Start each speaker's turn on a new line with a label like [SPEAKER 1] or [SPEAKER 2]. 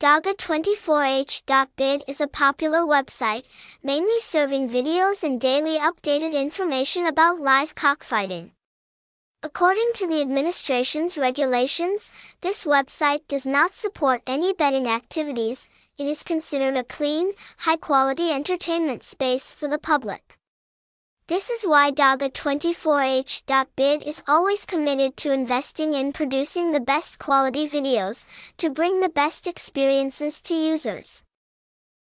[SPEAKER 1] Daga24h.bid is a popular website, mainly serving videos and daily updated information about live cockfighting. According to the administration's regulations, this website does not support any betting activities. It is considered a clean, high-quality entertainment space for the public. This is why Daga24h.bid is always committed to investing in producing the best quality videos to bring the best experiences to users.